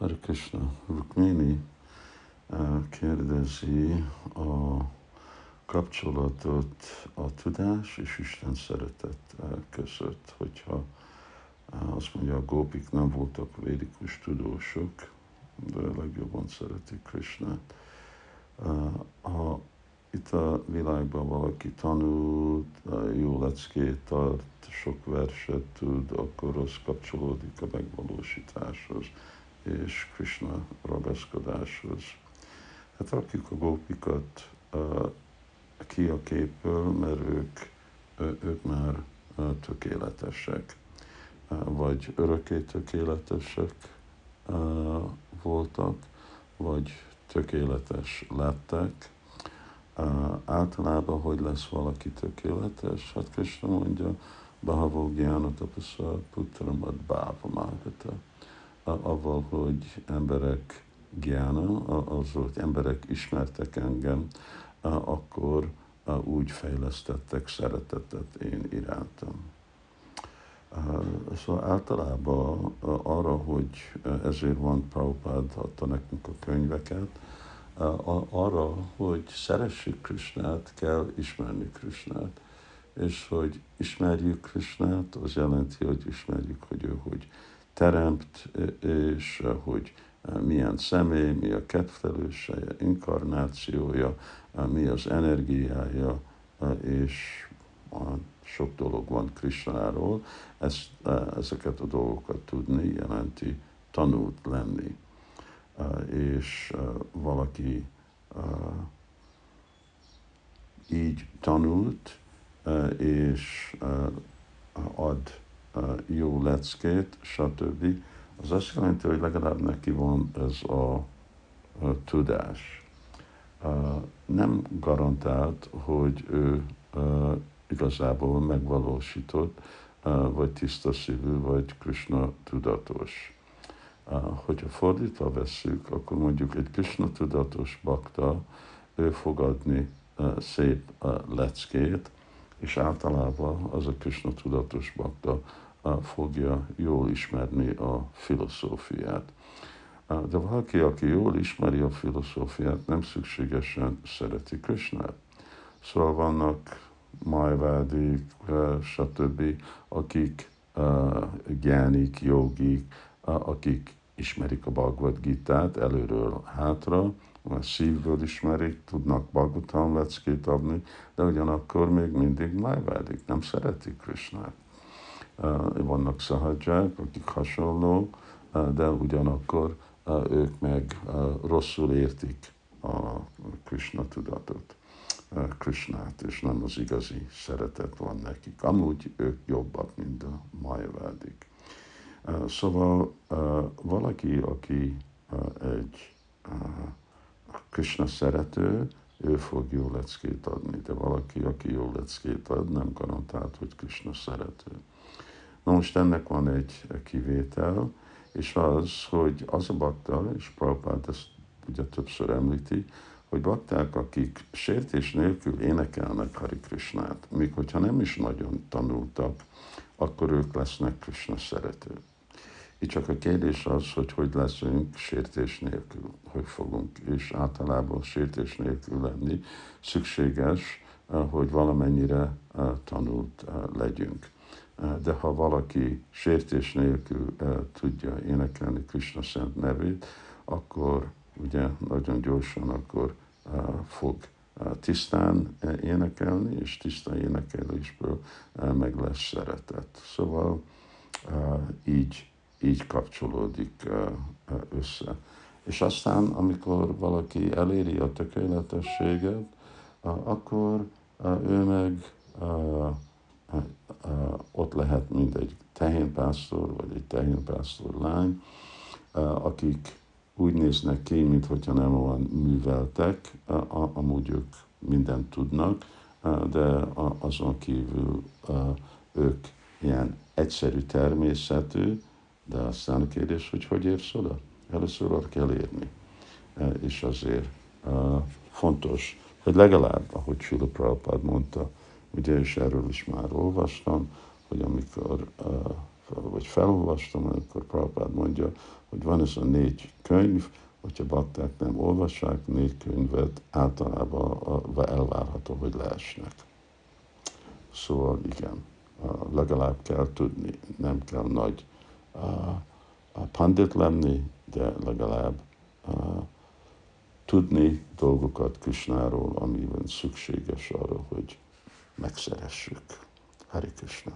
Hare Krishna, Rukmini kérdezi a kapcsolatot a tudás és Isten szeretet között, hogyha azt mondja, a gópik nem voltak védikus tudósok, de legjobban szeretik Krishnát. Ha itt a világban valaki tanult, jó leckét tart, sok verset tud, akkor az kapcsolódik a megvalósításhoz és Krishna ragaszkodáshoz. Hát rakjuk a gópikat ki a képből, mert ők, ők már tökéletesek, vagy örökké tökéletesek voltak, vagy tökéletes lettek. Általában, hogy lesz valaki tökéletes? Hát Krishna mondja, Bahavo Gyana Tapasa Putramad Bhava Magata avval, hogy emberek gyána, az, hogy emberek ismertek engem, akkor úgy fejlesztettek szeretetet én irántam. Szóval általában arra, hogy ezért van Prabhupád adta nekünk a könyveket, arra, hogy szeressük Krisnát, kell ismerni Krisnát. És hogy ismerjük Krisnát, az jelenti, hogy ismerjük, hogy ő hogy teremt, és hogy milyen személy, mi a kedvelőseje, inkarnációja, mi az energiája, és sok dolog van Krishnáról. Ezt, ezeket a dolgokat tudni jelenti tanult lenni. És valaki így tanult, és ad jó leckét, stb. Az azt jelenti, hogy legalább neki van ez a, tudás. Nem garantált, hogy ő igazából megvalósított, vagy tiszta szívű, vagy Krishna tudatos. Hogyha fordítva vesszük, akkor mondjuk egy Krishna tudatos bakta, ő fogadni szép leckét, és általában az a Krishna tudatos bakta fogja jól ismerni a filozófiát. De valaki, aki jól ismeri a filozófiát, nem szükségesen szereti Krishnát. Szóval vannak majvádik, stb., akik gyánik, jogik, akik ismerik a Bhagavad Gita-t előről hátra, a szívből ismerik, tudnak Bhagavatam leckét adni, de ugyanakkor még mindig májvádik, nem szeretik Krishnát. Vannak szahadzsák, akik hasonlók, de ugyanakkor ők meg rosszul értik a Krishna tudatot, Krishnát, és nem az igazi szeretet van nekik. Amúgy ők jobbak, mint a majavádik. Szóval valaki, aki egy Krishna szerető, ő fog jó leckét adni, de valaki, aki jó leckét ad, nem garantált, hogy Krishna szerető. Na most ennek van egy kivétel, és az, hogy az a bakta, és Prabhupád ezt ugye többször említi, hogy bakták, akik sértés nélkül énekelnek Hari Krishnát, még hogyha nem is nagyon tanultak, akkor ők lesznek Krishna szeretők. Itt csak a kérdés az, hogy hogy leszünk sértés nélkül, hogy fogunk, és általában sértés nélkül lenni szükséges, eh, hogy valamennyire eh, tanult eh, legyünk. De ha valaki sértés nélkül tudja énekelni Krishna szent nevét, akkor ugye nagyon gyorsan akkor fog tisztán énekelni, és tisztán énekelésből meg lesz szeretet. Szóval így így kapcsolódik össze. És aztán, amikor valaki eléri a tökéletességet, akkor ő meg ott lehet, mint egy tehénpásztor, vagy egy tehénpásztor lány, akik úgy néznek ki, mintha nem olyan műveltek, amúgy ők mindent tudnak, de azon kívül ők ilyen egyszerű természetű, de aztán a kérdés, hogy hogy érsz oda? Először oda kell érni. E, és azért uh, fontos, hogy legalább, ahogy Sula Prabhupád mondta, ugye, és erről is már olvastam, hogy amikor, uh, vagy felolvastam, akkor Prabhupád mondja, hogy van ez a négy könyv, hogyha bakták nem olvassák, négy könyvet általában elvárható, hogy leesnek. Szóval igen, legalább kell tudni, nem kell nagy pandit lenni, de legalább tudni dolgokat Krishnáról, amiben szükséges arra, hogy megszeressük. Hari Krishna.